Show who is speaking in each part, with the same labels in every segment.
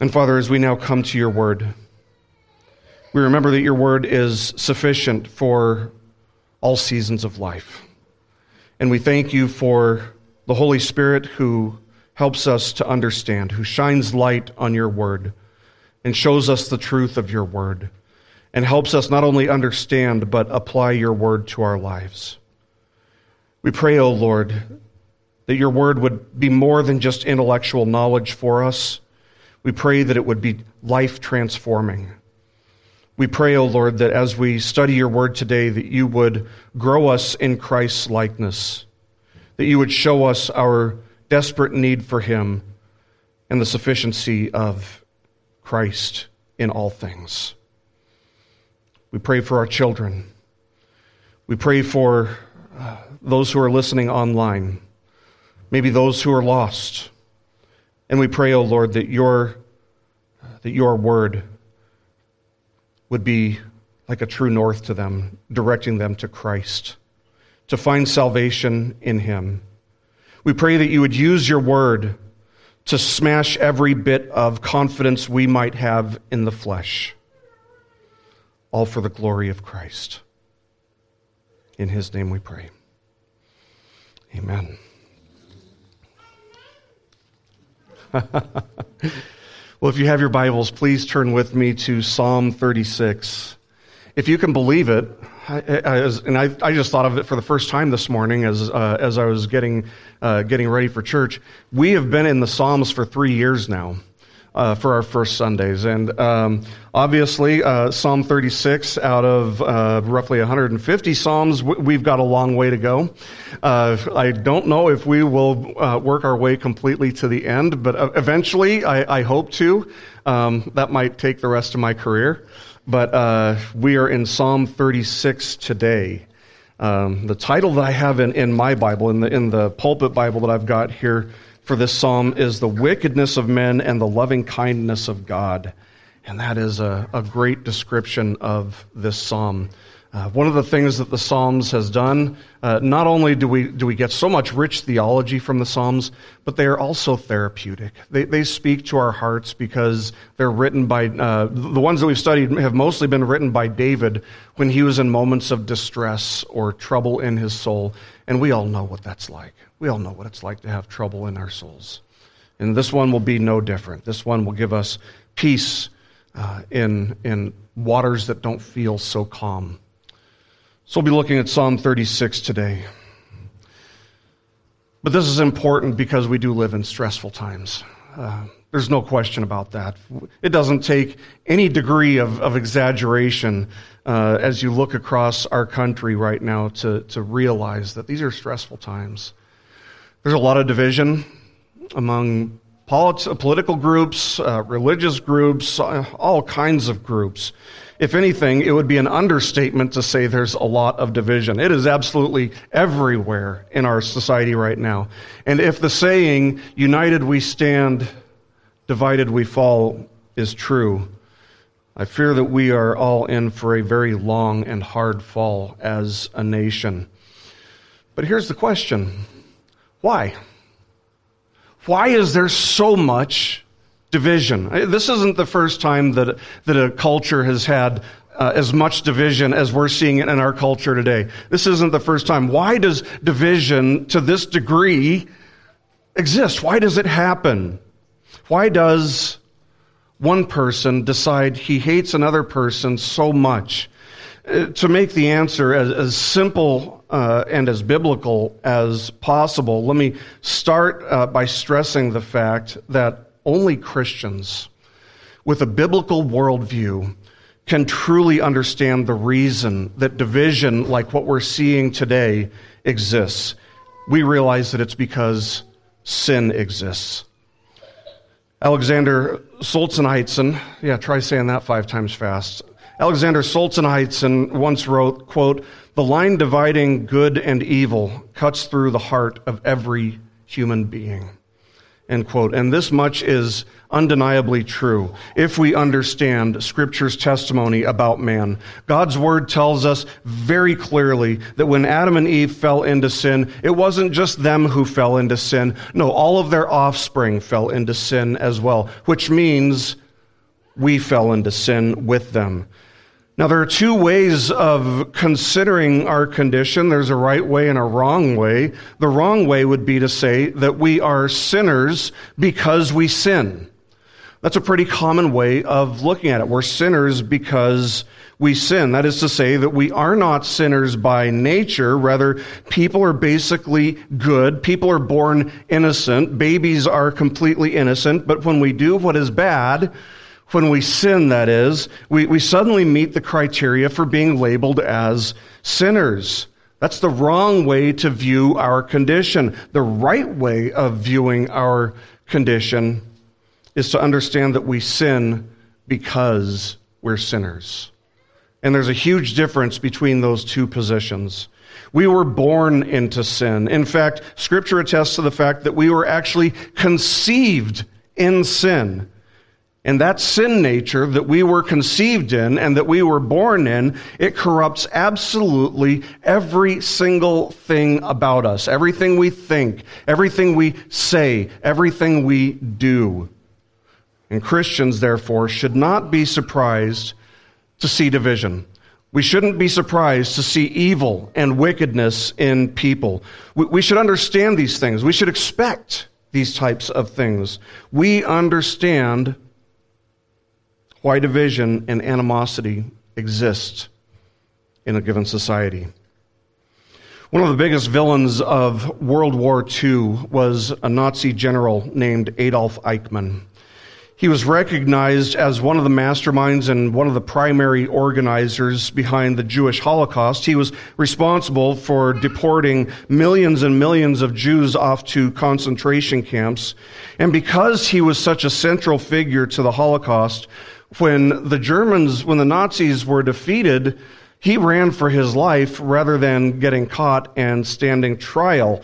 Speaker 1: And Father, as we now come to your word, we remember that your word is sufficient for all seasons of life. And we thank you for the Holy Spirit who helps us to understand, who shines light on your word and shows us the truth of your word and helps us not only understand, but apply your word to our lives. We pray, O oh Lord, that your word would be more than just intellectual knowledge for us. We pray that it would be life transforming. We pray, O oh Lord, that as we study your word today, that you would grow us in Christ's likeness, that you would show us our desperate need for him and the sufficiency of Christ in all things. We pray for our children. We pray for uh, those who are listening online, maybe those who are lost. And we pray, O oh Lord, that your, that your word would be like a true north to them, directing them to Christ, to find salvation in Him. We pray that you would use your word to smash every bit of confidence we might have in the flesh, all for the glory of Christ. In His name we pray. Amen. Well, if you have your Bibles, please turn with me to Psalm 36. If you can believe it, I, I, and I, I, just thought of it for the first time this morning as, uh, as I was getting, uh, getting ready for church. We have been in the Psalms for three years now uh, for our first Sundays. And um, obviously, uh, Psalm 36 out of uh, roughly 150 Psalms, we've got a long way to go. Uh, I don't know if we will uh, work our way completely to the end, but uh, eventually I, I hope to. Um, that might take the rest of my career. But we are in Psalm 36 today. Um, the title that I have in, in my Bible, in the, in the pulpit Bible that I've got here, for this psalm is the wickedness of men and the loving kindness of God. And that is a, a great description of this psalm. Uh, one of the things that the Psalms has done, uh, not only do we, do we get so much rich theology from the Psalms, but they are also therapeutic. They, they speak to our hearts because they're written by, uh, the ones that we've studied have mostly been written by David when he was in moments of distress or trouble in his soul. And we all know what that's like. We all know what it's like to have trouble in our souls. And this one will be no different. This one will give us peace uh, in, in waters that don't feel so calm. So we'll be looking at Psalm 36 today. But this is important because we do live in stressful times. Uh, there's no question about that. It doesn't take any degree of, of exaggeration uh, as you look across our country right now to, to realize that these are stressful times. There's a lot of division among polit- political groups, uh, religious groups, uh, all kinds of groups. If anything, it would be an understatement to say there's a lot of division. It is absolutely everywhere in our society right now. And if the saying, united we stand, divided we fall, is true, I fear that we are all in for a very long and hard fall as a nation. But here's the question why? Why is there so much division? This isn't the first time that, that a culture has had uh, as much division as we're seeing it in our culture today. This isn't the first time. Why does division to this degree exist? Why does it happen? Why does one person decide he hates another person so much? Uh, to make the answer as, as simple uh, and as biblical as possible, let me start uh, by stressing the fact that only Christians with a biblical worldview can truly understand the reason that division, like what we're seeing today, exists. We realize that it's because sin exists. Alexander Solzhenitsyn, yeah, try saying that five times fast. Alexander Solzhenitsyn once wrote, quote, the line dividing good and evil cuts through the heart of every human being. End quote. And this much is undeniably true if we understand Scripture's testimony about man. God's Word tells us very clearly that when Adam and Eve fell into sin, it wasn't just them who fell into sin. No, all of their offspring fell into sin as well, which means we fell into sin with them. Now, there are two ways of considering our condition. There's a right way and a wrong way. The wrong way would be to say that we are sinners because we sin. That's a pretty common way of looking at it. We're sinners because we sin. That is to say that we are not sinners by nature. Rather, people are basically good. People are born innocent. Babies are completely innocent. But when we do what is bad, when we sin, that is, we, we suddenly meet the criteria for being labeled as sinners. That's the wrong way to view our condition. The right way of viewing our condition is to understand that we sin because we're sinners. And there's a huge difference between those two positions. We were born into sin. In fact, Scripture attests to the fact that we were actually conceived in sin. And that sin nature that we were conceived in and that we were born in, it corrupts absolutely every single thing about us. Everything we think, everything we say, everything we do. And Christians, therefore, should not be surprised to see division. We shouldn't be surprised to see evil and wickedness in people. We, should understand these things. We should expect these types of things. We understand why division and animosity exist in a given society. One of the biggest villains of World War II was a Nazi general named Adolf Eichmann. He was recognized as one of the masterminds and one of the primary organizers behind the Jewish Holocaust. He was responsible for deporting millions and millions of Jews off to concentration camps. And because he was such a central figure to the Holocaust, when the Germans, when the Nazis were defeated, he ran for his life rather than getting caught and standing trial.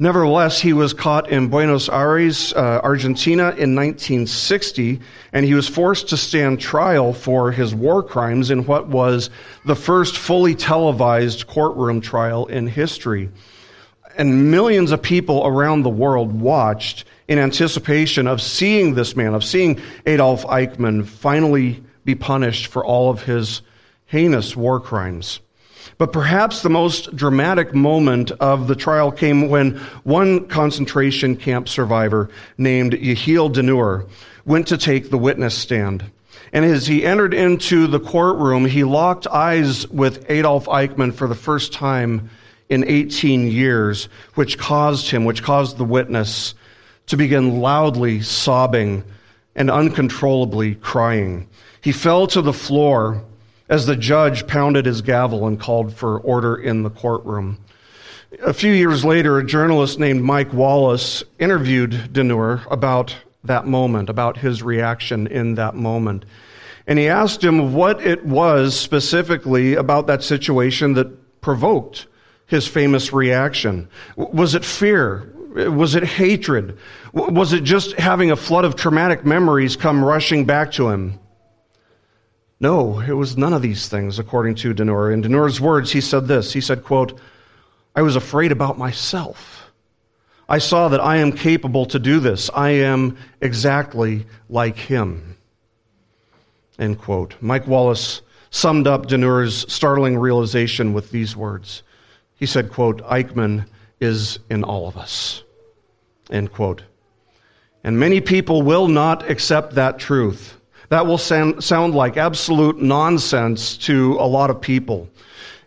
Speaker 1: Nevertheless, he was caught in Buenos Aires, uh, Argentina in 1960, and he was forced to stand trial for his war crimes in what was the first fully televised courtroom trial in history. And millions of people around the world watched in anticipation of seeing this man, of seeing Adolf Eichmann finally be punished for all of his heinous war crimes. But perhaps the most dramatic moment of the trial came when one concentration camp survivor named Yehiel Denur went to take the witness stand. And as he entered into the courtroom, he locked eyes with Adolf Eichmann for the first time in 18 years, which caused him, which caused the witness to begin loudly sobbing and uncontrollably crying. He fell to the floor as the judge pounded his gavel and called for order in the courtroom. A few years later, a journalist named Mike Wallace interviewed Denur about that moment, about his reaction in that moment. And he asked him what it was specifically about that situation that provoked his famous reaction. Was it fear? Was it hatred? Was it just having a flood of traumatic memories come rushing back to him? No, it was none of these things, according to Denur. In Denur's words, he said this. He said, quote, I was afraid about myself. I saw that I am capable to do this. I am exactly like him. End quote. Mike Wallace summed up Denur's startling realization with these words. He said, quote, Eichmann is in all of us. End quote. And many people will not accept that truth. That will sound, sound like absolute nonsense to a lot of people.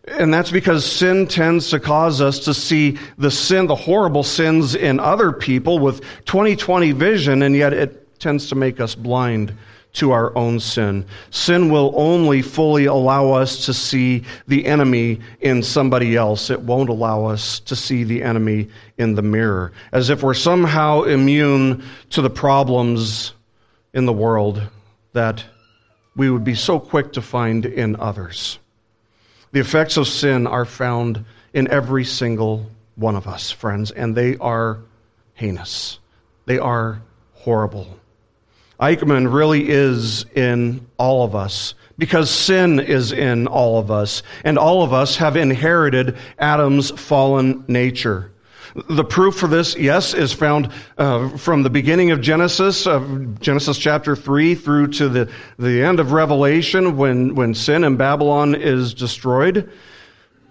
Speaker 1: And that's because sin tends to cause us to see the sin, the horrible sins in other people with 2020 vision, and yet it tends to make us blind to our own sin. Sin will only fully allow us to see the enemy in somebody else. It won't allow us to see the enemy in the mirror, as if we're somehow immune to the problems in the world that we would be so quick to find in others. The effects of sin are found in every single one of us, friends, and they are heinous. they are horrible. Eichmann really is in all of us because sin is in all of us, and all of us have inherited Adam's fallen nature. The proof for this, yes, is found uh, from the beginning of Genesis, uh, Genesis chapter 3, through to the, the end of Revelation when, when sin in Babylon is destroyed.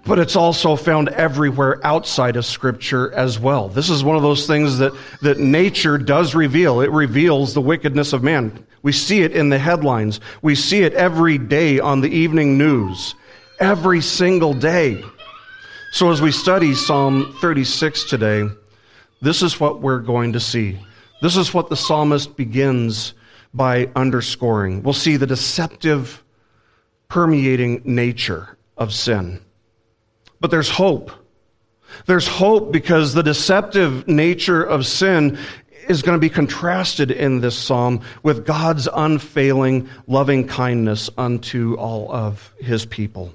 Speaker 1: But it's also found everywhere outside of Scripture as well. This is one of those things that, that nature does reveal. It reveals the wickedness of man. We see it in the headlines. We see it every day on the evening news. Every single day. So, as we study Psalm 36 today, this is what we're going to see. This is what the psalmist begins by underscoring. We'll see the deceptive, permeating nature of sin. But there's hope. There's hope because the deceptive nature of sin is going to be contrasted in this psalm with God's unfailing loving kindness unto all of his people.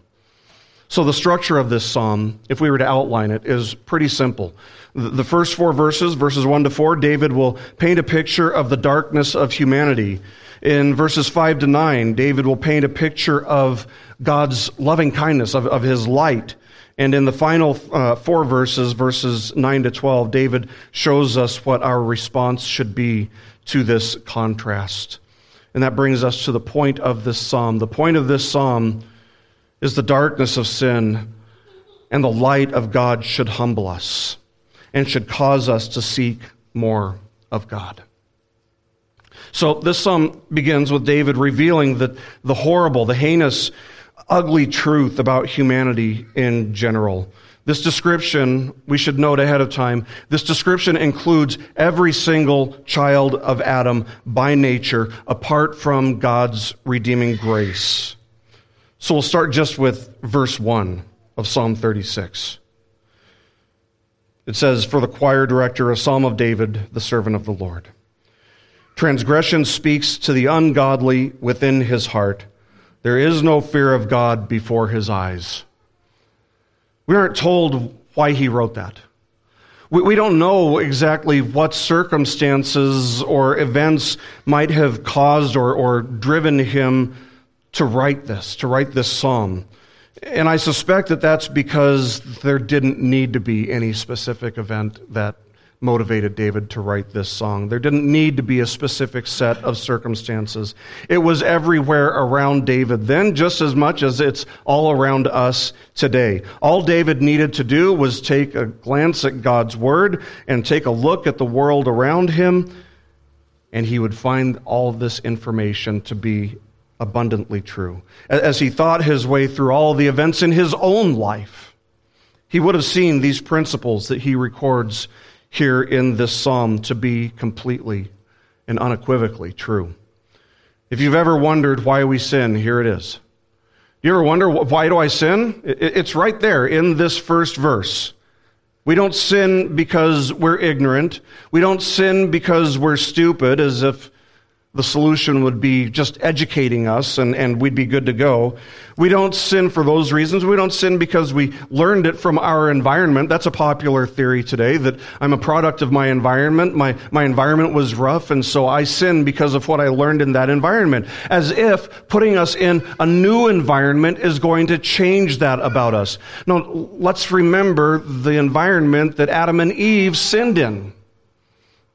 Speaker 1: So, the structure of this psalm, if we were to outline it, is pretty simple. The first four verses, verses 1 to 4, David will paint a picture of the darkness of humanity. In verses 5 to 9, David will paint a picture of God's loving kindness, of, of his light. And in the final uh, four verses, verses 9 to 12, David shows us what our response should be to this contrast. And that brings us to the point of this psalm. The point of this psalm is the darkness of sin, and the light of God should humble us and should cause us to seek more of God. So this psalm begins with David revealing that the horrible, the heinous, ugly truth about humanity in general. This description, we should note ahead of time, this description includes every single child of Adam by nature, apart from God's redeeming grace. So we'll start just with verse 1 of Psalm 36. It says, For the choir director, a psalm of David, the servant of the Lord. Transgression speaks to the ungodly within his heart. There is no fear of God before his eyes. We aren't told why he wrote that. We, don't know exactly what circumstances or events might have caused or, or driven him to write this, to write this psalm. And I suspect that that's because there didn't need to be any specific event that motivated David to write this song. There didn't need to be a specific set of circumstances. It was everywhere around David then, just as much as it's all around us today. All David needed to do was take a glance at God's word and take a look at the world around him, and he would find all of this information to be abundantly true. As he thought his way through all the events in his own life, he would have seen these principles that he records here in this psalm to be completely and unequivocally true. If you've ever wondered why we sin, here it is. You ever wonder, why do I sin? It's right there in this first verse. We don't sin because we're ignorant. We don't sin because we're stupid, as if the solution would be just educating us and, and we'd be good to go. We don't sin for those reasons. We don't sin because we learned it from our environment. That's a popular theory today that I'm a product of my environment. My, my environment was rough and so I sin because of what I learned in that environment. As if putting us in a new environment is going to change that about us. No, let's remember the environment that Adam and Eve sinned in.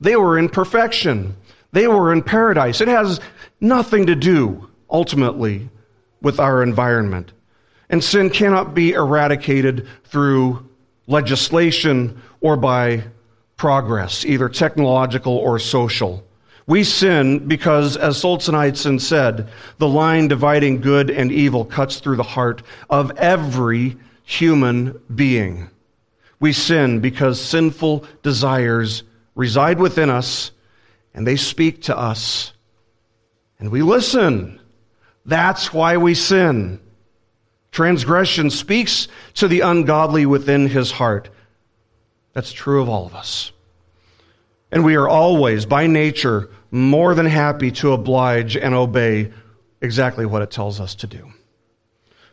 Speaker 1: They were in perfection. They were in paradise. It has nothing to do, ultimately, with our environment. And sin cannot be eradicated through legislation or by progress, either technological or social. We sin because, as Solzhenitsyn said, the line dividing good and evil cuts through the heart of every human being. We sin because sinful desires reside within us and they speak to us, and we listen. That's why we sin. Transgression speaks to the ungodly within his heart. That's true of all of us. And we are always, by nature, more than happy to oblige and obey exactly what it tells us to do.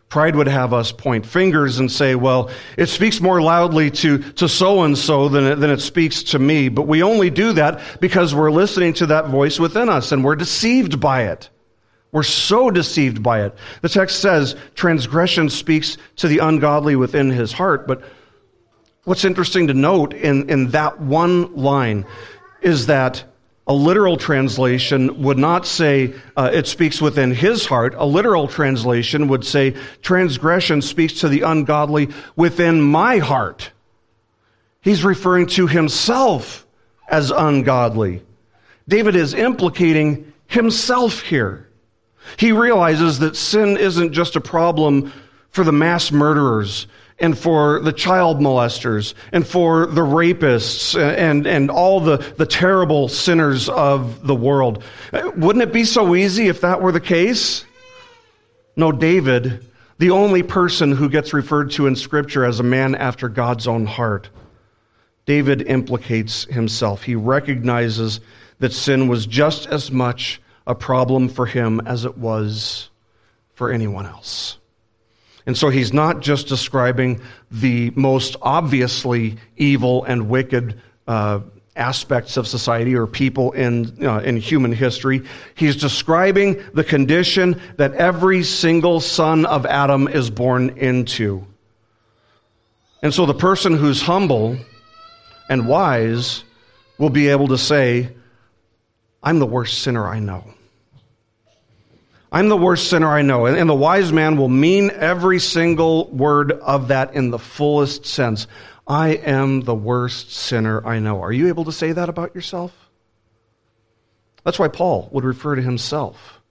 Speaker 1: Pride would have us point fingers and say, well, it speaks more loudly to, to so and so than it, than it speaks to me. But we only do that because we're listening to that voice within us and we're deceived by it. We're so deceived by it. The text says transgression speaks to the ungodly within his heart. But what's interesting to note in, in that one line is that a literal translation would not say uh, it speaks within his heart. A literal translation would say transgression speaks to the ungodly within my heart. He's referring to himself as ungodly. David is implicating himself here. He realizes that sin isn't just a problem for the mass murderers and for the child molesters and for the rapists and, and all the, the terrible sinners of the world. Wouldn't it be so easy if that were the case? No, David, the only person who gets referred to in Scripture as a man after God's own heart, David implicates himself. He recognizes that sin was just as much a problem for him as it was for anyone else. And so he's not just describing the most obviously evil and wicked uh, aspects of society or people in, uh, in human history. He's describing the condition that every single son of Adam is born into. And so the person who's humble and wise will be able to say, I'm the worst sinner I know. I'm the worst sinner I know. And the wise man will mean every single word of that in the fullest sense. I am the worst sinner I know. Are you able to say that about yourself? That's why Paul would refer to himself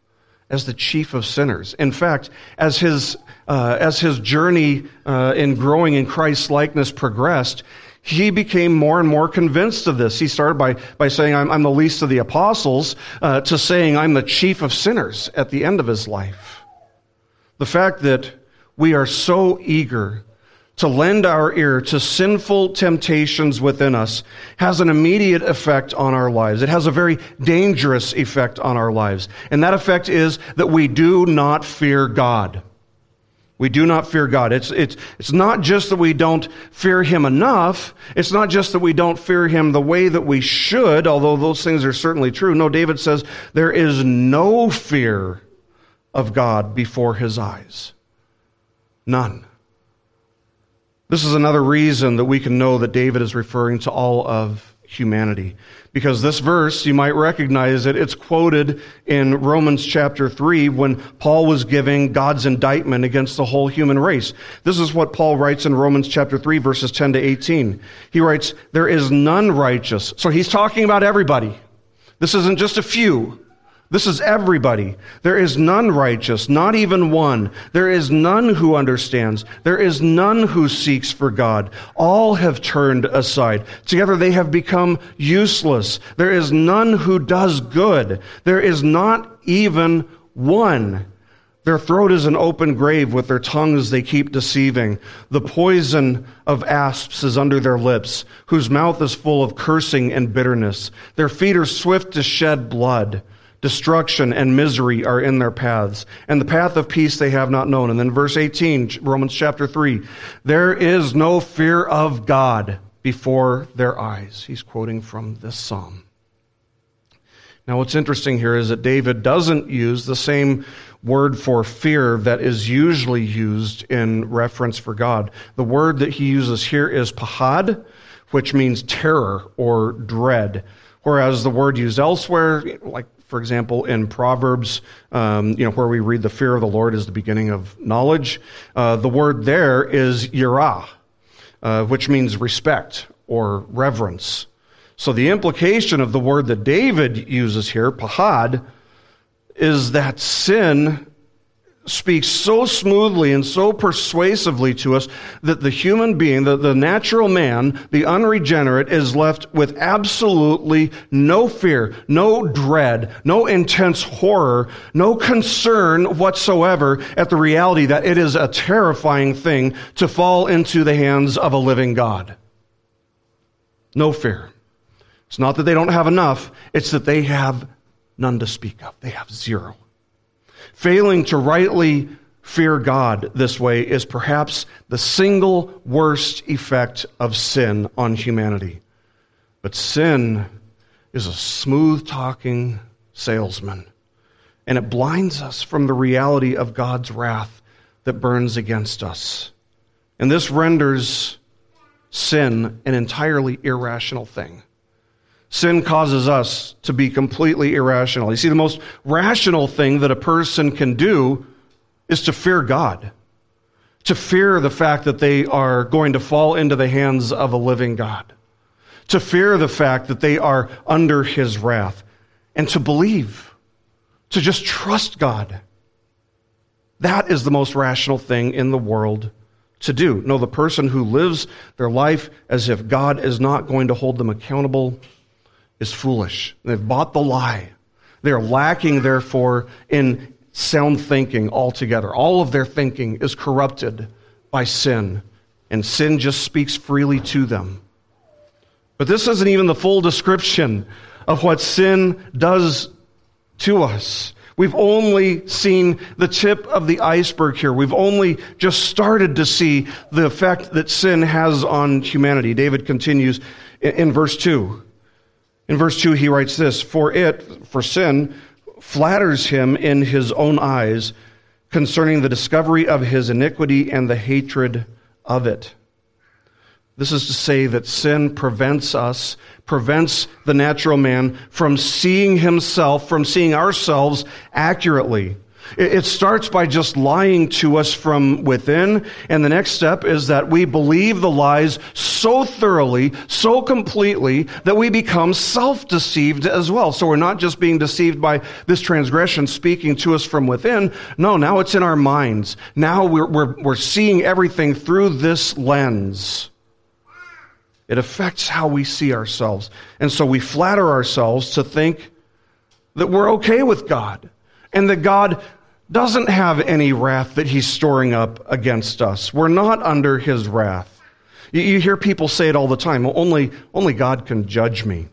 Speaker 1: as the chief of sinners. In fact, as his, uh, as his journey uh, in growing in Christ's likeness progressed, he became more and more convinced of this. He started by, by saying, I'm, I'm the least of the apostles, uh, to saying, I'm the chief of sinners at the end of his life. The fact that we are so eager to lend our ear to sinful temptations within us has an immediate effect on our lives. It has a very dangerous effect on our lives. And that effect is that we do not fear God. We do not fear God. It's, it's, it's not just that we don't fear Him enough. It's not just that we don't fear Him the way that we should, although those things are certainly true. No, David says there is no fear of God before His eyes. None. This is another reason that we can know that David is referring to all of humanity. Because this verse, you might recognize it, it's quoted in Romans chapter 3 when Paul was giving God's indictment against the whole human race. This is what Paul writes in Romans chapter 3 verses 10 to 18. He writes, There is none righteous. So he's talking about everybody. This isn't just a few. This is everybody. There is none righteous, not even one. There is none who understands. There is none who seeks for God. All have turned aside. Together they have become useless. There is none who does good. There is not even one. Their throat is an open grave. With their tongues they keep deceiving. The poison of asps is under their lips, whose mouth is full of cursing and bitterness. Their feet are swift to shed blood. Destruction and misery are in their paths, and the path of peace they have not known. And then verse 18, Romans chapter 3, there is no fear of God before their eyes. He's quoting from this psalm. Now, what's interesting here is that David doesn't use the same word for fear that is usually used in reference for God. The word that he uses here is pahad, which means terror or dread. Whereas the word used elsewhere, like for example, in Proverbs, um, you know, where we read the fear of the Lord is the beginning of knowledge, uh, the word there is yirah, uh, which means respect or reverence. So the implication of the word that David uses here, pahad, is that sin speaks so smoothly and so persuasively to us that the human being, the, the natural man, the unregenerate, is left with absolutely no fear, no dread, no intense horror, no concern whatsoever at the reality that it is a terrifying thing to fall into the hands of a living God. No fear. It's not that they don't have enough, it's that they have none to speak of. They have zero failing to rightly fear God this way is perhaps the single worst effect of sin on humanity. But sin is a smooth talking salesman, and it blinds us from the reality of God's wrath that burns against us. And this renders sin an entirely irrational thing. Sin causes us to be completely irrational. You see, the most rational thing that a person can do is to fear God, to fear the fact that they are going to fall into the hands of a living God, to fear the fact that they are under his wrath, and to believe, to just trust God. That is the most rational thing in the world to do. No, the person who lives their life as if God is not going to hold them accountable is foolish. They've bought the lie. They're lacking, therefore, in sound thinking altogether. All of their thinking is corrupted by sin, and sin just speaks freely to them. But this isn't even the full description of what sin does to us. We've only seen the tip of the iceberg here. We've only just started to see the effect that sin has on humanity. David continues in verse 2. In verse 2, he writes this For it, for sin, flatters him in his own eyes concerning the discovery of his iniquity and the hatred of it. This is to say that sin prevents us, prevents the natural man from seeing himself, from seeing ourselves accurately. It starts by just lying to us from within. And the next step is that we believe the lies so thoroughly, so completely, that we become self deceived as well. So we're not just being deceived by this transgression speaking to us from within. No, now it's in our minds. Now we're, we're, we're seeing everything through this lens. It affects how we see ourselves. And so we flatter ourselves to think that we're okay with God and that God doesn't have any wrath that he's storing up against us. We're not under his wrath. You, you hear people say it all the time only, only God can judge me.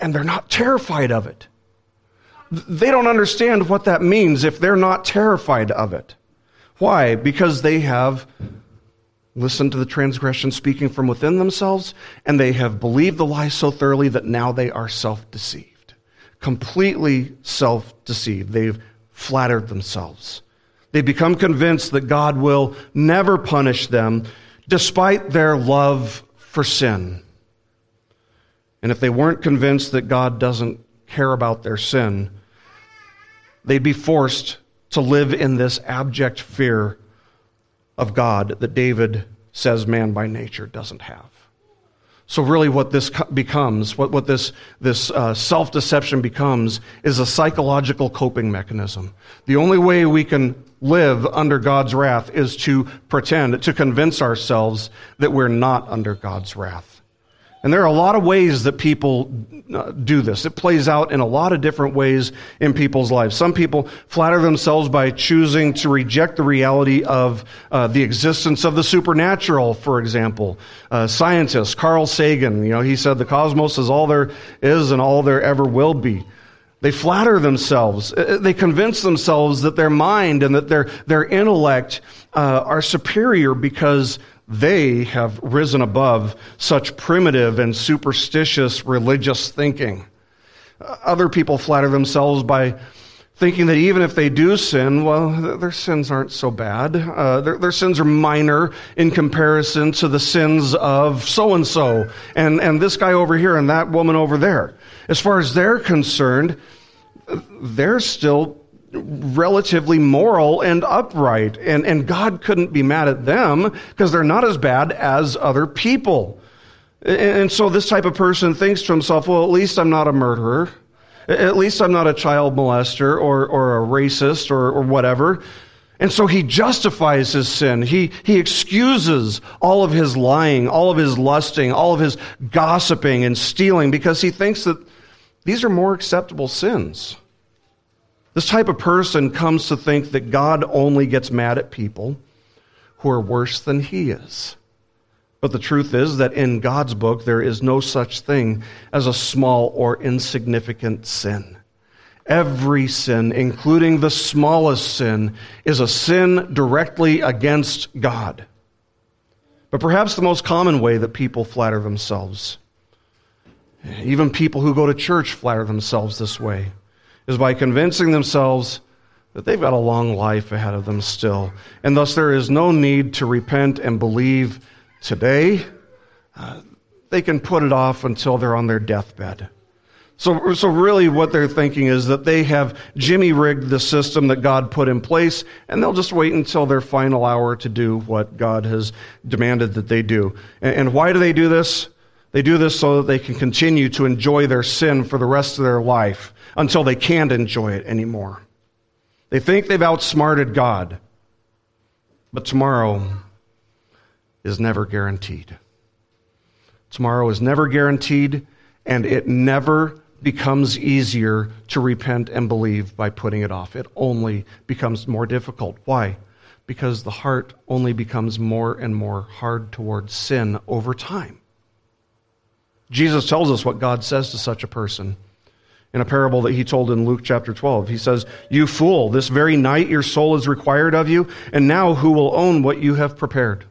Speaker 1: And they're not terrified of it. They don't understand what that means if they're not terrified of it. Why? Because they have listened to the transgression speaking from within themselves, and they have believed the lie so thoroughly that now they are self deceived. Completely self deceived. They've flattered themselves. They become convinced that God will never punish them despite their love for sin. And if they weren't convinced that God doesn't care about their sin, they'd be forced to live in this abject fear of God that David says man by nature doesn't have. So, really, what this becomes, what, what this, this uh, self deception becomes, is a psychological coping mechanism. The only way we can live under God's wrath is to pretend, to convince ourselves that we're not under God's wrath. And there are a lot of ways that people uh, do this. It plays out in a lot of different ways in people's lives. Some people flatter themselves by choosing to reject the reality of uh, the existence of the supernatural, for example. Uh, scientist Carl Sagan, you know, he said the cosmos is all there is and all there ever will be. They flatter themselves. Uh, they convince themselves that their mind and that their, their intellect uh, are superior because they have risen above such primitive and superstitious religious thinking. Other people flatter themselves by thinking that even if they do sin, well, their sins aren't so bad. Uh, their, their, sins are minor in comparison to the sins of so and so, and and this guy over here and that woman over there. As far as they're concerned, they're still relatively moral and upright. And, and God couldn't be mad at them because they're not as bad as other people. And so this type of person thinks to himself, well, at least I'm not a murderer. At least I'm not a child molester or, or a racist or, or whatever. And so he justifies his sin. He, he excuses all of his lying, all of his lusting, all of his gossiping and stealing because he thinks that these are more acceptable sins. This type of person comes to think that God only gets mad at people who are worse than he is. But the truth is that in God's book, there is no such thing as a small or insignificant sin. Every sin, including the smallest sin, is a sin directly against God. But perhaps the most common way that people flatter themselves, even people who go to church flatter themselves this way, is by convincing themselves that they've got a long life ahead of them still. And thus, there is no need to repent and believe today. Uh, they can put it off until they're on their deathbed. So, so really what they're thinking is that they have jimmy rigged the system that God put in place, and they'll just wait until their final hour to do what God has demanded that they do. And, and why do they do this? They do this so that they can continue to enjoy their sin for the rest of their life until they can't enjoy it anymore. They think they've outsmarted God, but tomorrow is never guaranteed. Tomorrow is never guaranteed, and it never becomes easier to repent and believe by putting it off. It only becomes more difficult. Why? Because the heart only becomes more and more hard towards sin over time. Jesus tells us what God says to such a person in a parable that he told in Luke chapter 12. He says, You fool, this very night your soul is required of you, and now who will own what you have prepared?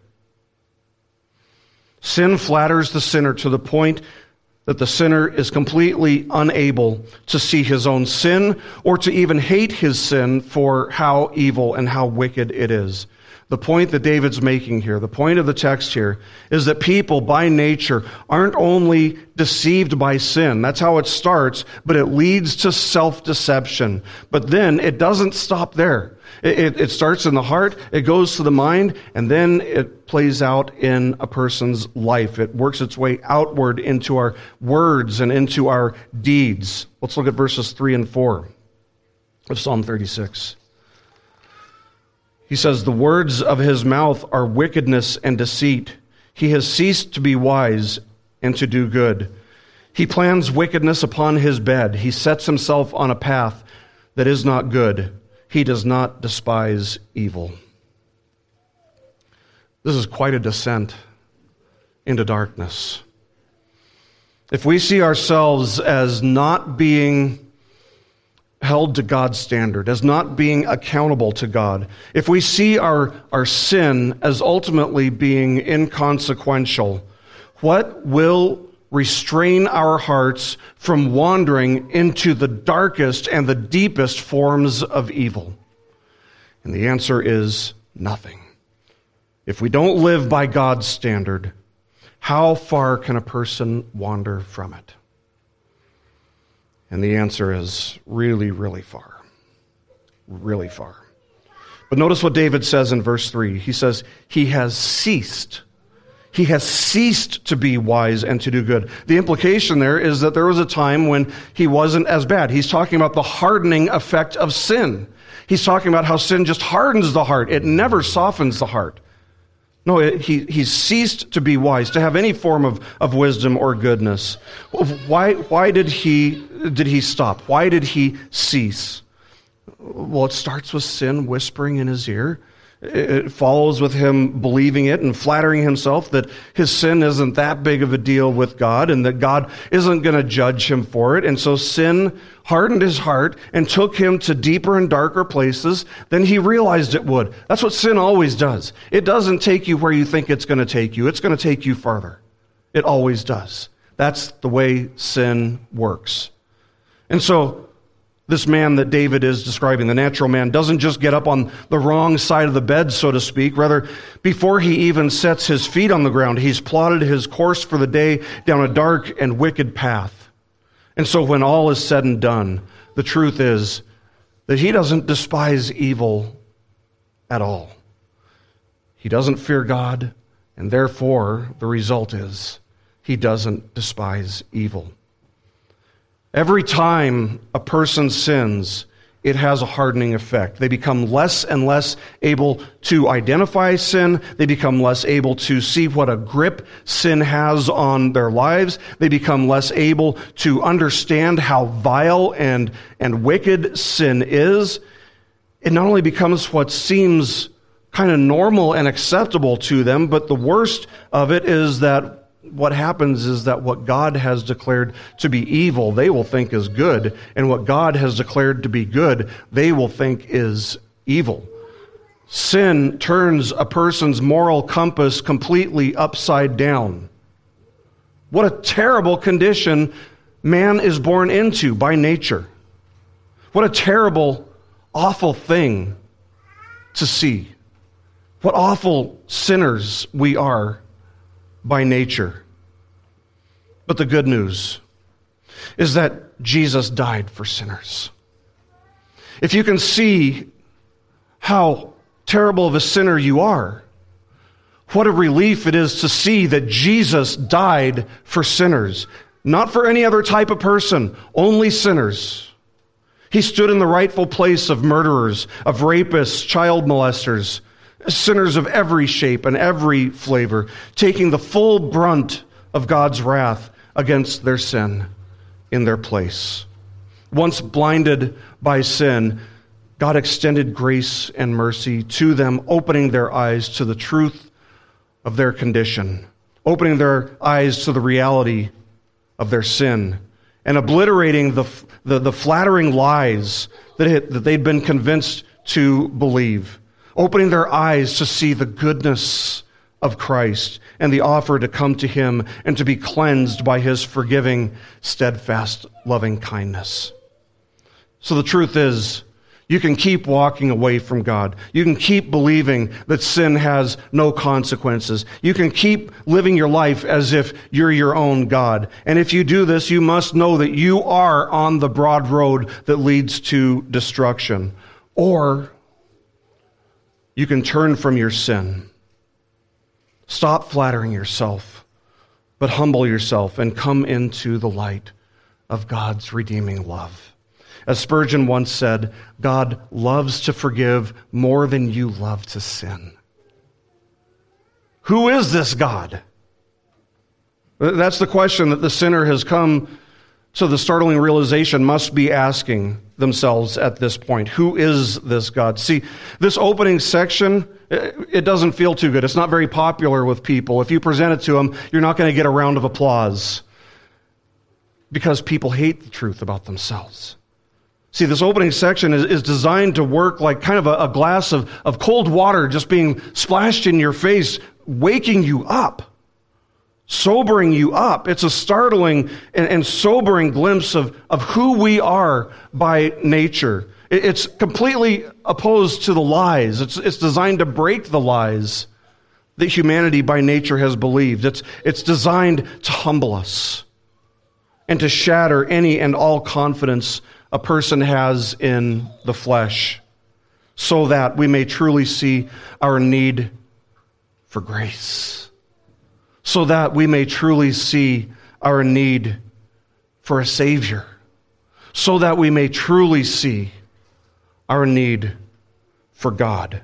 Speaker 1: Sin flatters the sinner to the point that the sinner is completely unable to see his own sin or to even hate his sin for how evil and how wicked it is. The point that David's making here, the point of the text here, is that people by nature aren't only deceived by sin. That's how it starts, but it leads to self deception. But then it doesn't stop there. It, it, it, starts in the heart, it goes to the mind, and then it plays out in a person's life. It works its way outward into our words and into our deeds. Let's look at verses 3 and 4 of Psalm 36. He says, The words of his mouth are wickedness and deceit. He has ceased to be wise and to do good. He plans wickedness upon his bed. He sets himself on a path that is not good. He does not despise evil. This is quite a descent into darkness. If we see ourselves as not being held to God's standard, as not being accountable to God, if we see our, our sin as ultimately being inconsequential, what will restrain our hearts from wandering into the darkest and the deepest forms of evil? And the answer is nothing. If we don't live by God's standard, how far can a person wander from it? And the answer is really, really far. Really far. But notice what David says in verse 3. He says, He has ceased he has ceased to be wise and to do good. The implication there is that there was a time when he wasn't as bad. He's talking about the hardening effect of sin. He's talking about how sin just hardens the heart. It never softens the heart. No, he, he's ceased to be wise, to have any form of, of wisdom or goodness. Why, why did, he, did he stop? Why did he cease? Well, it starts with sin whispering in his ear. It follows with him believing it and flattering himself that his sin isn't that big of a deal with God and that God isn't going to judge him for it. And so sin hardened his heart and took him to deeper and darker places than he realized it would. That's what sin always does. It doesn't take you where you think it's going to take you. It's going to take you farther. It always does. That's the way sin works. And so this man that David is describing, the natural man, doesn't just get up on the wrong side of the bed, so to speak. Rather, before he even sets his feet on the ground, he's plotted his course for the day down a dark and wicked path. And so, when all is said and done, the truth is that he doesn't despise evil at all. He doesn't fear God, and therefore, the result is he doesn't despise evil. Every time a person sins, it has a hardening effect. They become less and less able to identify sin. They become less able to see what a grip sin has on their lives. They become less able to understand how vile and, and wicked sin is. It not only becomes what seems kind of normal and acceptable to them, but the worst of it is that what happens is that what God has declared to be evil, they will think is good, and what God has declared to be good, they will think is evil. Sin turns a person's moral compass completely upside down. What a terrible condition man is born into by nature. What a terrible, awful thing to see. What awful sinners we are by nature. But the good news is that Jesus died for sinners. If you can see how terrible of a sinner you are, what a relief it is to see that Jesus died for sinners, not for any other type of person, only sinners. He stood in the rightful place of murderers, of rapists, child molesters, sinners of every shape and every flavor, taking the full brunt of God's wrath against their sin in their place. Once blinded by sin, God extended grace and mercy to them, opening their eyes to the truth of their condition, opening their eyes to the reality of their sin, and obliterating the, the, the flattering lies that, it, that they'd been convinced to believe opening their eyes to see the goodness of Christ and the offer to come to Him and to be cleansed by His forgiving, steadfast, loving kindness. So the truth is, you can keep walking away from God. You can keep believing that sin has no consequences. You can keep living your life as if you're your own God. And if you do this, you must know that you are on the broad road that leads to destruction. Or you can turn from your sin. Stop flattering yourself, but humble yourself and come into the light of God's redeeming love. As Spurgeon once said, God loves to forgive more than you love to sin. Who is this God? That's the question that the sinner has come to the startling realization must be asking themselves at this point. Who is this God? See, this opening section, it doesn't feel too good. It's not very popular with people. If you present it to them, you're not going to get a round of applause because people hate the truth about themselves. See, this opening section is, is designed to work like kind of a, a glass of, of cold water just being splashed in your face, waking you up sobering you up. It's a startling and, and, sobering glimpse of, of who we are by nature. it's completely opposed to the lies. It's, it's designed to break the lies that humanity by nature has believed. It's, it's designed to humble us and to shatter any and all confidence a person has in the flesh so that we may truly see our need for grace so that we may truly see our need for a Savior, so that we may truly see our need for God.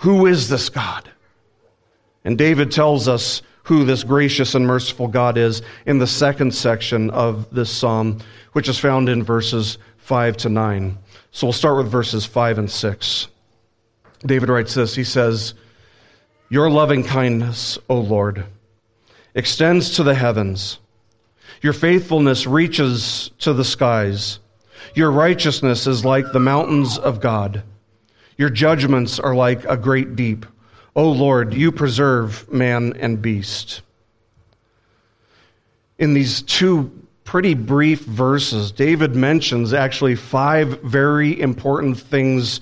Speaker 1: Who is this God? And David tells us who this gracious and merciful God is in the second section of this psalm, which is found in verses 5 to 9. So we'll start with verses 5 and 6. David writes this He says, your loving kindness, O Lord, extends to the heavens. Your faithfulness reaches to the skies. Your righteousness is like the mountains of God. Your judgments are like a great deep. O Lord, you preserve man and beast. In these two pretty brief verses, David mentions actually five very important things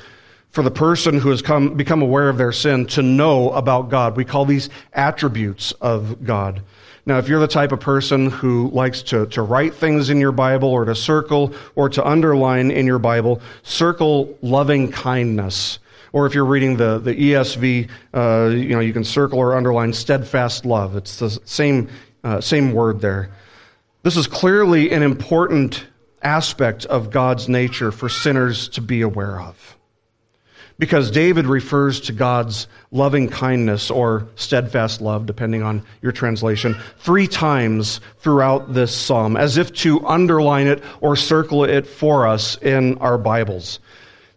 Speaker 1: for the person who has come, become aware of their sin to know about God. We call these attributes of God. Now, if you're the type of person who likes to, to write things in your Bible or to circle or to underline in your Bible, circle loving kindness. Or if you're reading the, the ESV, uh, you know, you can circle or underline steadfast love. It's the same, uh, same word there. This is clearly an important aspect of God's nature for sinners to be aware of because David refers to God's loving kindness or steadfast love, depending on your translation, three times throughout this psalm, as if to underline it or circle it for us in our Bibles.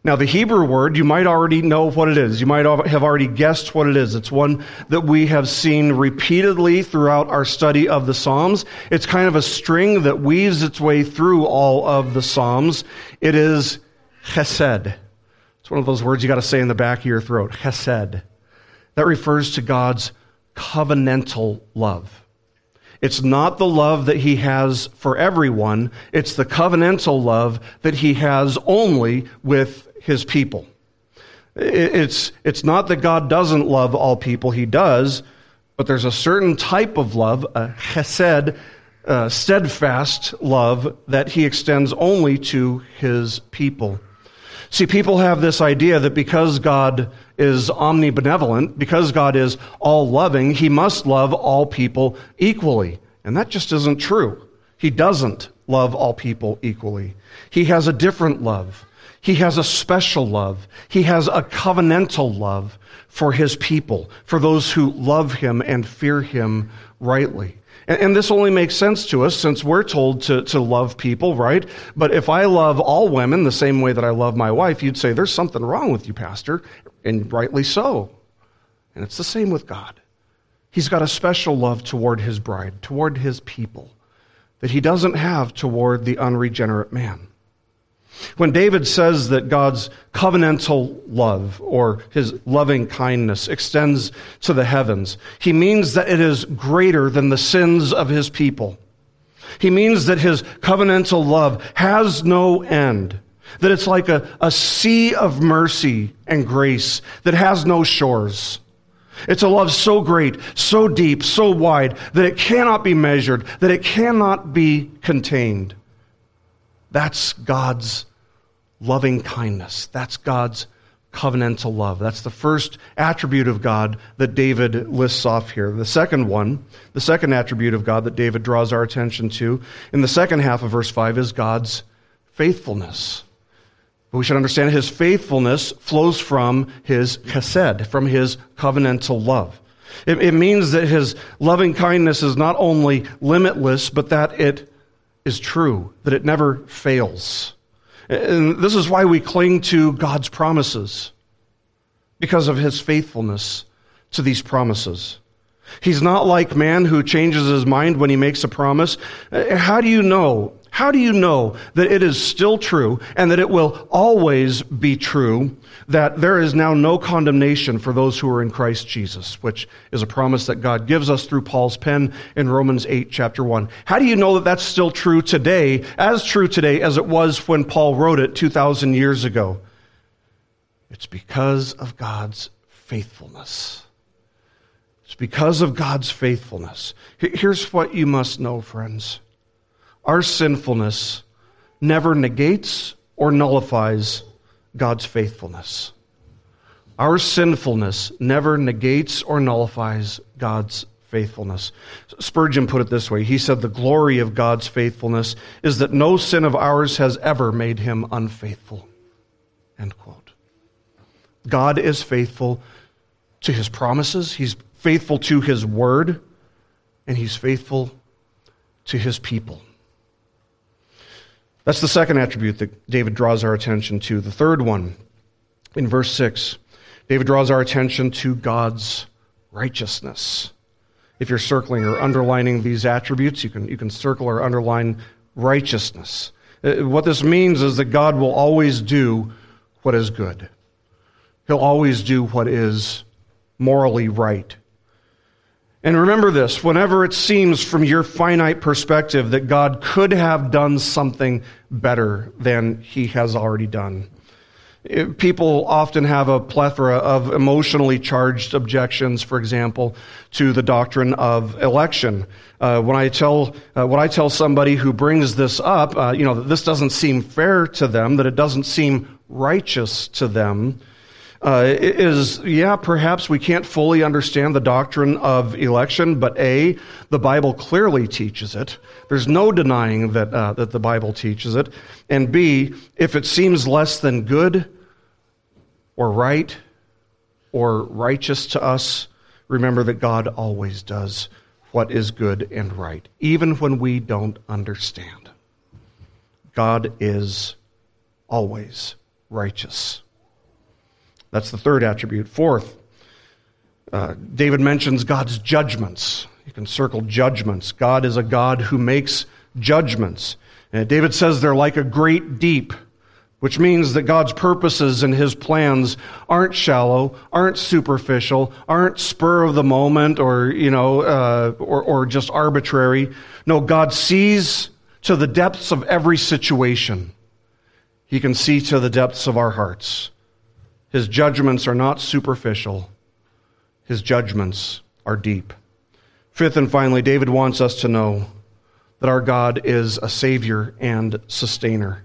Speaker 1: Now, the Hebrew word, you might already know what it is. You might have already guessed what it is. It's one that we have seen repeatedly throughout our study of the Psalms. It's kind of a string that weaves its way through all of the Psalms. It is chesed. One of those words you got to say in the back of your throat. Chesed. That refers to God's covenantal love. It's not the love that he has for everyone. It's the covenantal love that he has only with his people. It's, it's not that God doesn't love all people, he does, but there's a certain type of love, a chesed, uh, steadfast love, that he extends only to his people. See, people have this idea that because God is omnibenevolent, because God is all loving, he must love all people equally. And that just isn't true. He doesn't love all people equally. He has a different love. He has a special love. He has a covenantal love for his people, for those who love him and fear him rightly. And, and, this only makes sense to us since we're told to, to love people, right? But if I love all women the same way that I love my wife, you'd say, There's something wrong with you, Pastor. And rightly so. And it's the same with God. He's got a special love toward his bride, toward his people, that he doesn't have toward the unregenerate man. When David says that God's covenantal love or his loving kindness extends to the heavens, he means that it is greater than the sins of his people. He means that his covenantal love has no end, that it's like a, a sea of mercy and grace that has no shores. It's a love so great, so deep, so wide that it cannot be measured, that it cannot be contained. That's God's loving kindness. That's God's covenantal love. That's the first attribute of God that David lists off here. The second one, the second attribute of God that David draws our attention to in the second half of verse 5 is God's faithfulness. But we should understand his faithfulness flows from his chesed, from his covenantal love. It, it means that his loving kindness is not only limitless, but that it is true, that it never fails. And this is why we cling to God's promises, because of his faithfulness to these promises. He's not like man who changes his mind when he makes a promise. How do you know? How do you know that it is still true and that it will always be true that there is now no condemnation for those who are in Christ Jesus, which is a promise that God gives us through Paul's pen in Romans 8, chapter 1. How do you know that that's still true today, as true today as it was when Paul wrote it 2,000 years ago? It's because of God's faithfulness. It's because of God's faithfulness. Here's what you must know, friends our sinfulness never negates or nullifies God's faithfulness. Our sinfulness never negates or nullifies God's faithfulness. Spurgeon put it this way He said, The glory of God's faithfulness is that no sin of ours has ever made him unfaithful. End quote. God is faithful to his promises, he's faithful to his word, and he's faithful to his people. That's the second attribute that David draws our attention to. The third one, in verse 6, David draws our attention to God's righteousness. If you're circling or underlining these attributes, you can, you can circle or underline righteousness. Uh, what this means is that God will always do what is good, He'll always do what is morally right. And remember this whenever it seems from your finite perspective that God could have done something better than he has already done. People often have a plethora of emotionally charged objections, for example, to the doctrine of election. Uh, when I tell uh, when I tell somebody who brings this up, uh, you know, that this doesn't seem fair to them, that it doesn't seem righteous to them, uh, is, yeah, perhaps we can't fully understand the doctrine of election, but A, the Bible clearly teaches it. There's no denying that, uh, that the Bible teaches it. And B, if it seems less than good or right or righteous to us, remember that God always does what is good and right, even when we don't understand. God is always righteous. That's the third attribute. Fourth, uh, David mentions God's judgments. You can circle judgments. God is a God who makes judgments. And David says they're like a great deep, which means that God's purposes and his plans aren't shallow, aren't superficial, aren't spur of the moment or, you know, uh, or, or just arbitrary. No, God sees to the depths of every situation. He can see to the depths of our hearts. His judgments are not superficial. His judgments are deep. Fifth and finally, David wants us to know that our God is a Savior and sustainer.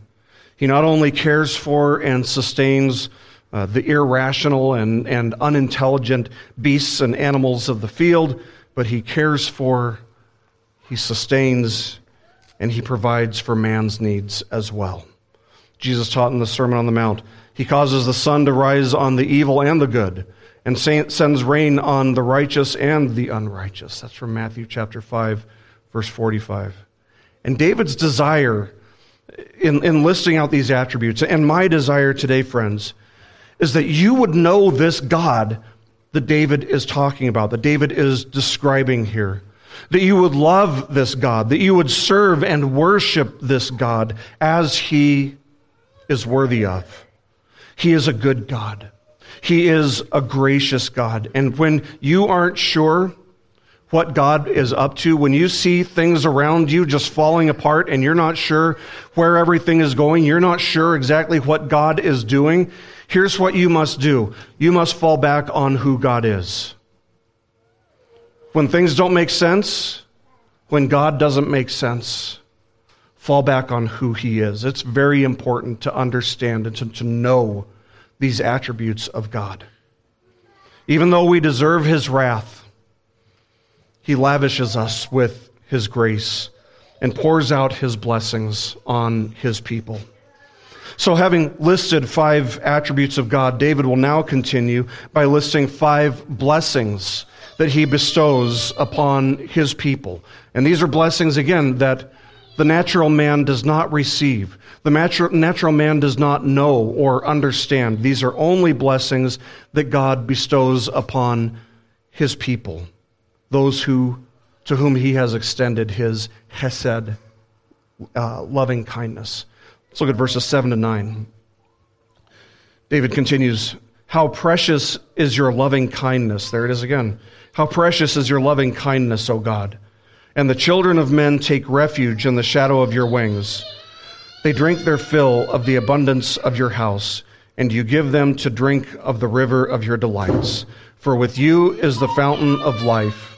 Speaker 1: He not only cares for and sustains uh, the irrational and, and unintelligent beasts and animals of the field, but He cares for, He sustains, and He provides for man's needs as well. Jesus taught in the Sermon on the Mount He causes the sun to rise on the evil and the good and sends rain on the righteous and the unrighteous. That's from Matthew chapter 5, verse 45. And David's desire in, in listing out these attributes, and my desire today, friends, is that you would know this God that David is talking about, that David is describing here. That you would love this God, that you would serve and worship this God as he is worthy of. He is a good God. He is a gracious God. And when you aren't sure what God is up to, when you see things around you just falling apart and you're not sure where everything is going, you're not sure exactly what God is doing, here's what you must do. You must fall back on who God is. When things don't make sense, when God doesn't make sense, fall back on who He is. It's very important to understand and to, to know these attributes of God. Even though we deserve His wrath, He lavishes us with His grace and pours out His blessings on His people. So, having listed five attributes of God, David will now continue by listing five blessings that he bestows upon his people. And these are blessings, again, that the natural man does not receive. The natural, man does not know or understand. These are only blessings that God bestows upon his people, those who, to whom he has extended his hesed, uh, loving kindness. Let's look at verses 7 to 9. David continues, How precious is your loving kindness. There it is again. How precious is your loving kindness, O God and the children of men take refuge in the shadow of your wings. They drink their fill of the abundance of your house, and you give them to drink of the river of your delights. For with you is the fountain of life.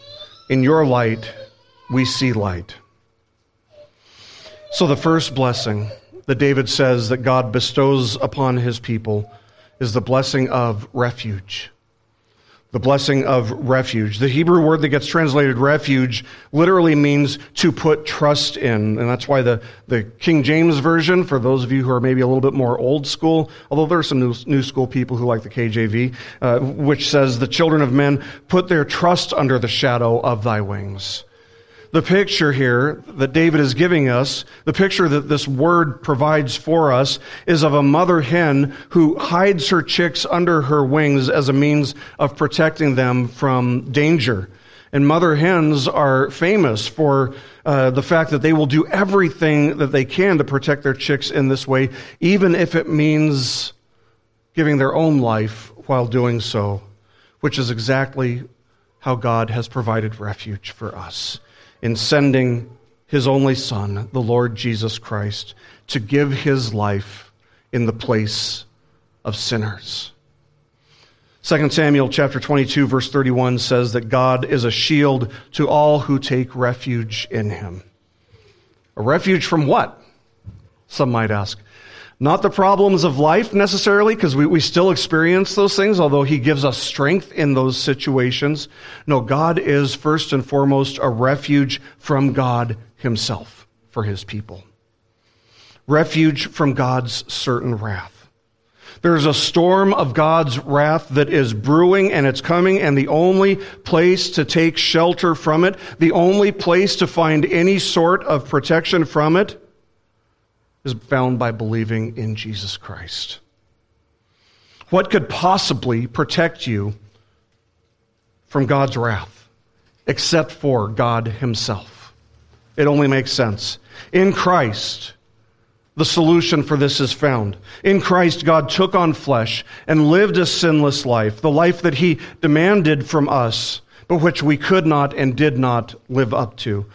Speaker 1: In your light we see light. So, the first blessing that David says that God bestows upon his people is the blessing of refuge the blessing of refuge. The Hebrew word that gets translated refuge literally means to put trust in. And that's why the, the King James Version, for those of you who are maybe a little bit more old school, although there are some new, new school people who like the KJV, uh, which says, The children of men put their trust under the shadow of thy wings the picture here that David is giving us, the picture that this word provides for us, is of a mother hen who hides her chicks under her wings as a means of protecting them from danger. And mother hens are famous for uh, the fact that they will do everything that they can to protect their chicks in this way, even if it means giving their own life while doing so, which is exactly how God has provided refuge for us in sending his only Son, the Lord Jesus Christ, to give his life in the place of sinners. 2 Samuel chapter 22 verse 31 says that God is a shield to all who take refuge in him. A refuge from what? Some might ask. Not the problems of life necessarily, because we, we still experience those things, although He gives us strength in those situations. No, God is first and foremost a refuge from God Himself for His people. Refuge from God's certain wrath. There's a storm of God's wrath that is brewing and it's coming, and the only place to take shelter from it, the only place to find any sort of protection from it, is found by believing in Jesus Christ. What could possibly protect you from God's wrath except for God Himself? It only makes sense. In Christ, the solution for this is found. In Christ, God took on flesh and lived a sinless life, the life that He demanded from us, but which we could not and did not live up to.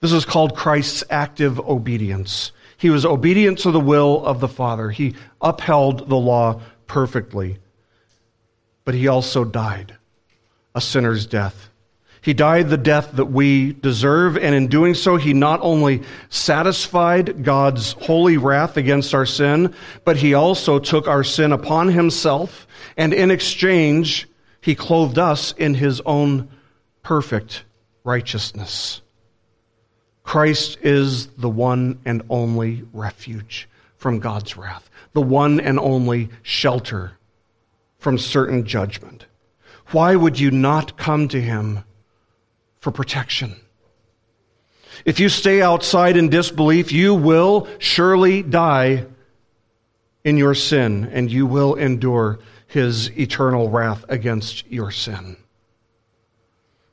Speaker 1: This is called Christ's active obedience. He was obedient to the will of the Father. He upheld the law perfectly. But he also died a sinner's death. He died the death that we deserve, and in doing so, he not only satisfied God's holy wrath against our sin, but he also took our sin upon himself, and in exchange, he clothed us in his own perfect righteousness. Christ is the one and only refuge from God's wrath, the one and only shelter from certain judgment. Why would you not come to him for protection? If you stay outside in disbelief, you will surely die in your sin, and you will endure his eternal wrath against your sin.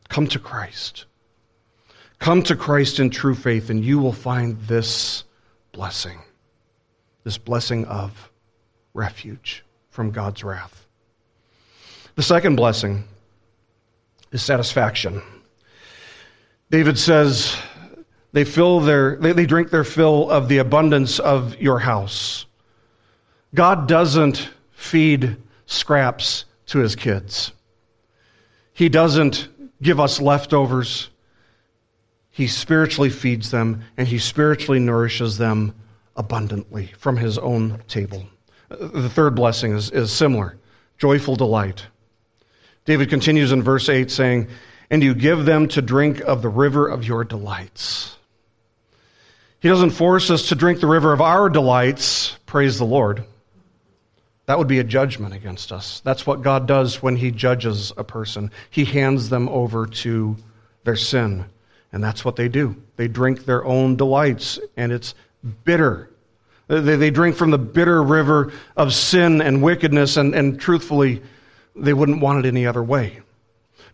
Speaker 1: Come to Christ. Come to Christ in true faith, and you will find this blessing this blessing of refuge from God's wrath. The second blessing is satisfaction. David says, they fill their they, they drink their fill of the abundance of your house. God doesn't feed scraps to his kids. He doesn't give us leftovers. He spiritually feeds them and he spiritually nourishes them abundantly from his own table. The third blessing is, is similar joyful delight. David continues in verse 8 saying, And you give them to drink of the river of your delights. He doesn't force us to drink the river of our delights, praise the Lord. That would be a judgment against us. That's what God does when He judges a person. He hands them over to their sin. And that's what they do. They drink their own delights, and it's bitter. They, they drink from the bitter river of sin and wickedness, and, and truthfully, they wouldn't want it any other way.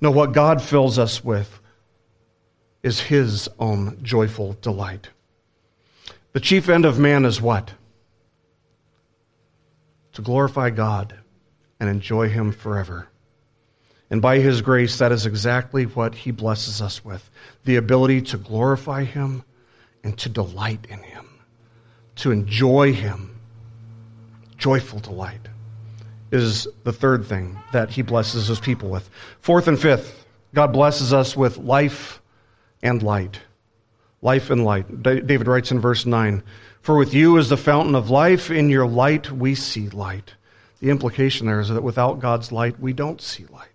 Speaker 1: No, what God fills us with is His own joyful delight. The chief end of man is what? To glorify God and enjoy Him forever. And by His grace, that is exactly what He blesses us with the ability to glorify Him and to delight in Him, to enjoy Him. Joyful delight is the third thing that He blesses His people with. Fourth and fifth, God blesses us with life and light. Life and light. David writes in verse 9 For with you is the fountain of life, in your light we see light. The implication there is that without God's light, we don't see light.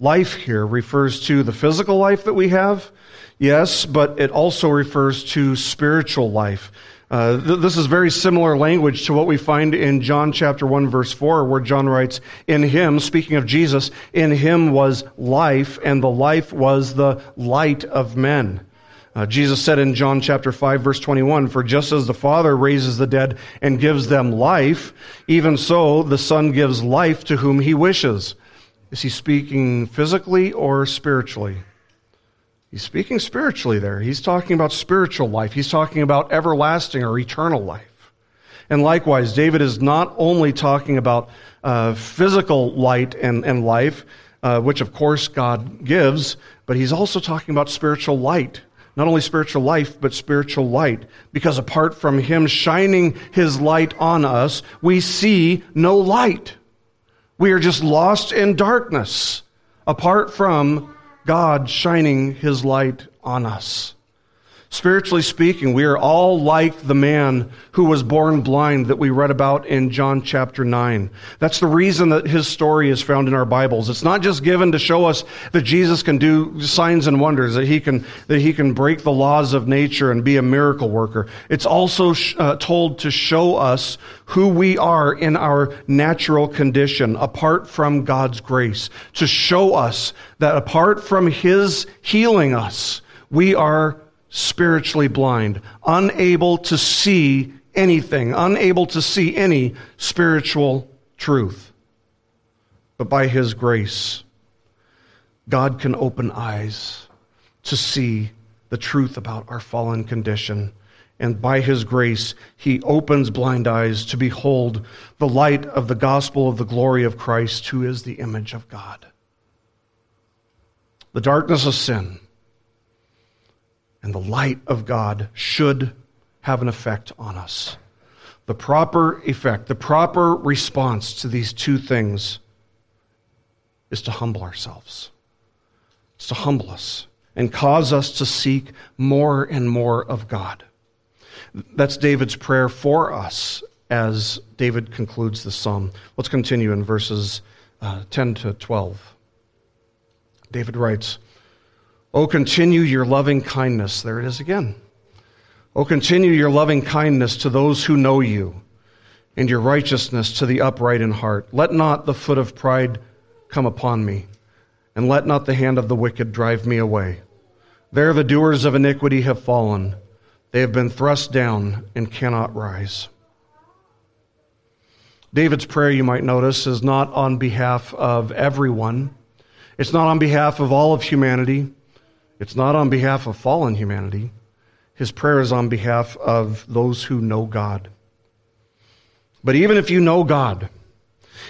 Speaker 1: Life here refers to the physical life that we have, yes, but it also refers to spiritual life. Uh, th- this is very similar language to what we find in John chapter 1 verse 4 where John writes, in him, speaking of Jesus, in him was life and the life was the light of men. Uh, Jesus said in John chapter 5 verse 21, For just as the Father raises the dead and gives them life, even so the Son gives life to whom he wishes. Is he speaking physically or spiritually? He's speaking spiritually there. He's talking about spiritual life. He's talking about everlasting or eternal life. And likewise, David is not only talking about uh, physical light and, and life, uh, which of course God gives, but he's also talking about spiritual light. Not only spiritual life, but spiritual light. Because apart from him shining his light on us, we see no light. We are just lost in darkness apart from God shining his light on us. Spiritually speaking, we are all like the man who was born blind that we read about in John chapter 9. That's the reason that his story is found in our Bibles. It's not just given to show us that Jesus can do signs and wonders, that he can, that he can break the laws of nature and be a miracle worker. It's also uh, told to show us who we are in our natural condition apart from God's grace. To show us that apart from his healing us, we are spiritually blind, unable to see anything, unable to see any spiritual truth, but by His grace, God can open eyes to see the truth about our fallen condition. And by his grace, he opens blind eyes to behold the light of the gospel of the glory of Christ, who is the image of God. The darkness of sin and the light of God should have an effect on us. The proper effect, the proper response to these two things is to humble ourselves. It's to humble us and cause us to seek more and more of God. That's David's prayer for us as David concludes the psalm. Let's continue in verses uh, 10 to 12. David writes, Oh, continue your loving kindness. There it is again. Oh, continue your loving kindness to those who know you, and your righteousness to the upright in heart. Let not the foot of pride come upon me, and let not the hand of the wicked drive me away. There the doers of iniquity have fallen. They have been thrust down and cannot rise. David's prayer, you might notice, is not on behalf of everyone. It's not on behalf of all of humanity. It's not on behalf of fallen humanity. His prayer is on behalf of those who know God. But even if you know God,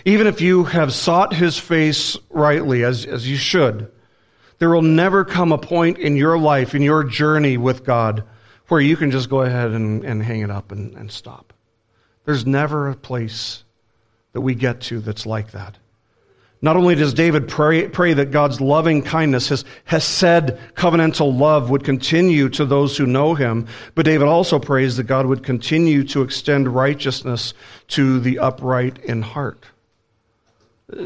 Speaker 1: even if you have sought his face rightly, as, as you should, there will never come a point in your life, in your journey with God, where you can just go ahead and, and hang it up and, and stop. There's never a place that we get to that's like that. Not only does David pray, pray that God's loving kindness, his hesed covenantal love would continue to those who know him, but David also prays that God would continue to extend righteousness to the upright in heart.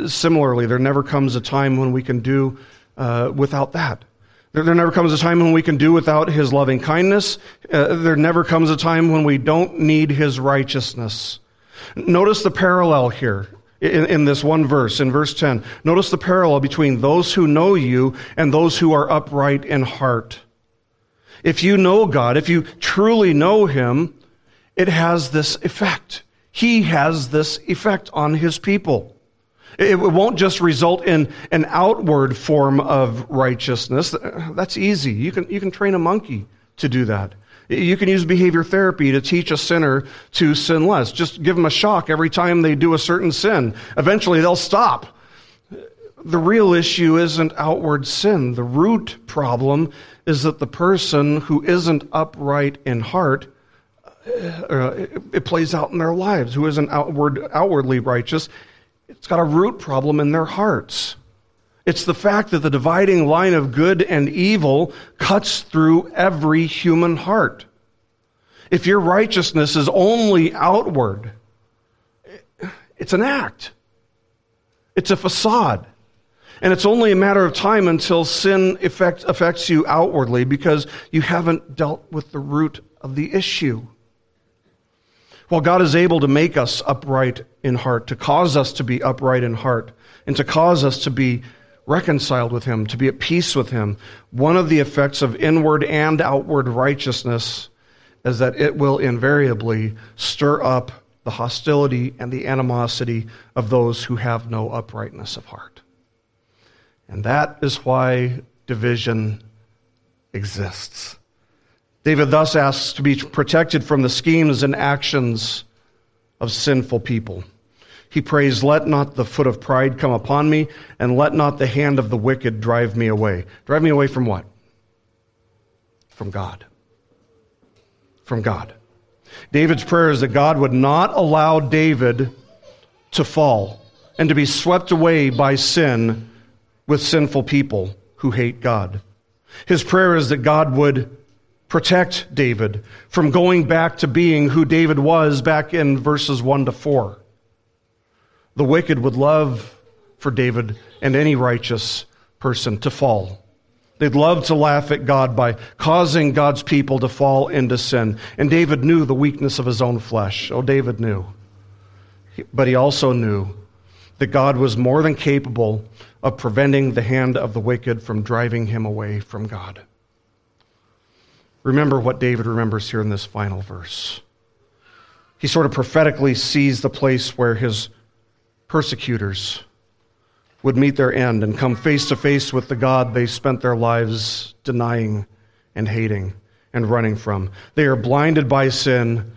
Speaker 1: Similarly, there never comes a time when we can do uh, without that. There, there, never comes a time when we can do without his loving kindness. Uh, there never comes a time when we don't need his righteousness. Notice the parallel here in, in, this one verse, in verse 10. Notice the parallel between those who know you and those who are upright in heart. If you know God, if you truly know him, it has this effect. He has this effect on his people. It won't just result in an outward form of righteousness. That's easy. You can, you can train a monkey to do that. You can use behavior therapy to teach a sinner to sin less. Just give them a shock every time they do a certain sin. Eventually they'll stop. The real issue isn't outward sin. The root problem is that the person who isn't upright in heart uh, it plays out in their lives, who isn't outward, outwardly righteous, it's got a root problem in their hearts. It's the fact that the dividing line of good and evil cuts through every human heart. If your righteousness is only outward, it's an act. It's a facade. And it's only a matter of time until sin affect, affects you outwardly because you haven't dealt with the root of the issue. While God is able to make us upright in heart, to cause us to be upright in heart, and to cause us to be reconciled with Him, to be at peace with Him, one of the effects of inward and outward righteousness is that it will invariably stir up the hostility and the animosity of those who have no uprightness of heart. And that is why division exists. David thus asks to be protected from the schemes and actions of sinful people. He prays, Let not the foot of pride come upon me, and let not the hand of the wicked drive me away. Drive me away from what? From God. From God. David's prayer is that God would not allow David to fall and to be swept away by sin with sinful people who hate God. His prayer is that God would protect David from going back to being who David was back in verses 1 to 4. The wicked would love for David and any righteous person to fall. They'd love to laugh at God by causing God's people to fall into sin. And David knew the weakness of his own flesh. Oh, David knew. But he also knew that God was more than capable of preventing the hand of the wicked from driving him away from God. Remember what David remembers here in this final verse. He sort of prophetically sees the place where his persecutors would meet their end and come face to face with the God they spent their lives denying and hating and running from. They are blinded by sin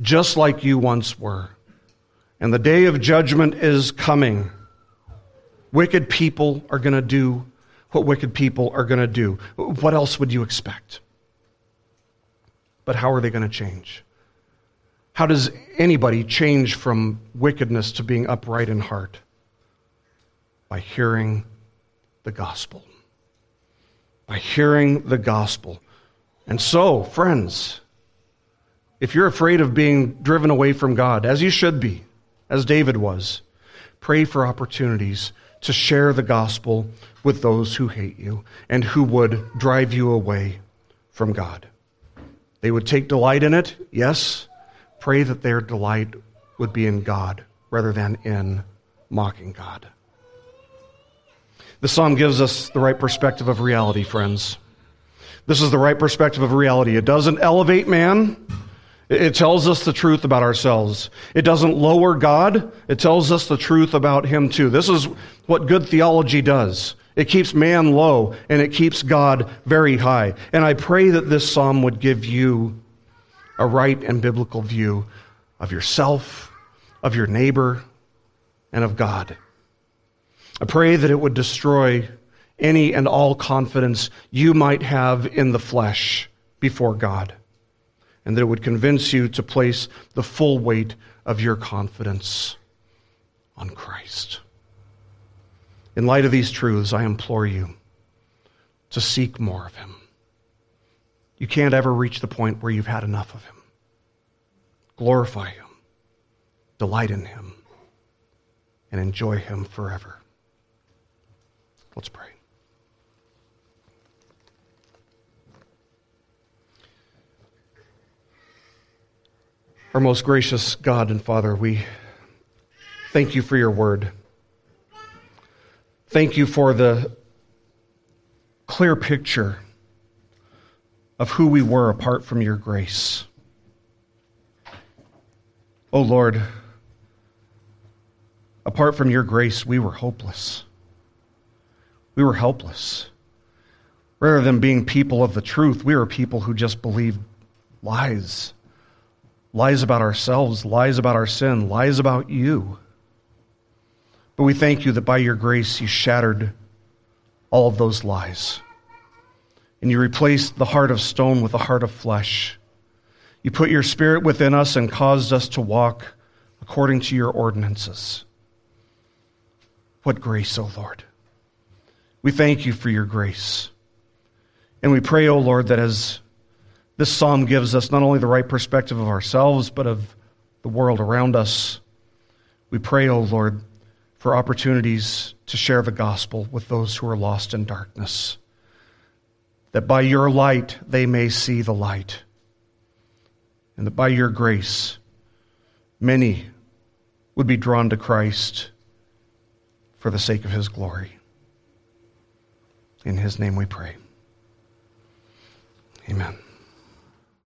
Speaker 1: just like you once were. And the day of judgment is coming. Wicked people are going to do what wicked people are going to do. What else would you expect? But how are they going to change? How does anybody change from wickedness to being upright in heart? By hearing the gospel. By hearing the gospel. And so, friends, if you're afraid of being driven away from God, as you should be, as David was, pray for opportunities to share the gospel with those who hate you and who would drive you away from God. They would take delight in it, yes. Pray that their delight would be in God rather than in mocking God. The psalm gives us the right perspective of reality, friends. This is the right perspective of reality. It doesn't elevate man, it tells us the truth about ourselves. It doesn't lower God, it tells us the truth about Him too. This is what good theology does. It keeps man low and it keeps God very high. And I pray that this psalm would give you a right and biblical view of yourself, of your neighbor, and of God. I pray that it would destroy any and all confidence you might have in the flesh before God and that it would convince you to place the full weight of your confidence on Christ. In light of these truths, I implore you to seek more of Him. You can't ever reach the point where you've had enough of Him. Glorify Him, delight in Him, and enjoy Him forever. Let's pray. Our most gracious God and Father, we thank you for your word. Thank you for the clear picture of who we were apart from your grace. Oh Lord, apart from your grace, we were hopeless. We were helpless. Rather than being people of the truth, we were people who just believed lies lies about ourselves, lies about our sin, lies about you. But we thank you that by your grace you shattered all of those lies. And you replaced the heart of stone with a heart of flesh. You put your spirit within us and caused us to walk according to your ordinances. What grace, O oh Lord. We thank you for your grace. And we pray, O oh Lord, that as this psalm gives us not only the right perspective of ourselves, but of the world around us. We pray, O oh Lord, for opportunities to share the gospel with those who are lost in darkness, that by your light they may see the light, and that by your grace many would be drawn to Christ for the sake of his glory. In his name we pray. Amen.